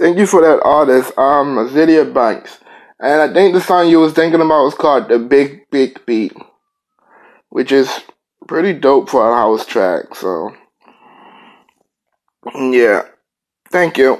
Thank you for that artist, um, Azealia Banks. And I think the song you was thinking about was called The Big Big Beat, which is pretty dope for a house track. So, yeah. Thank you.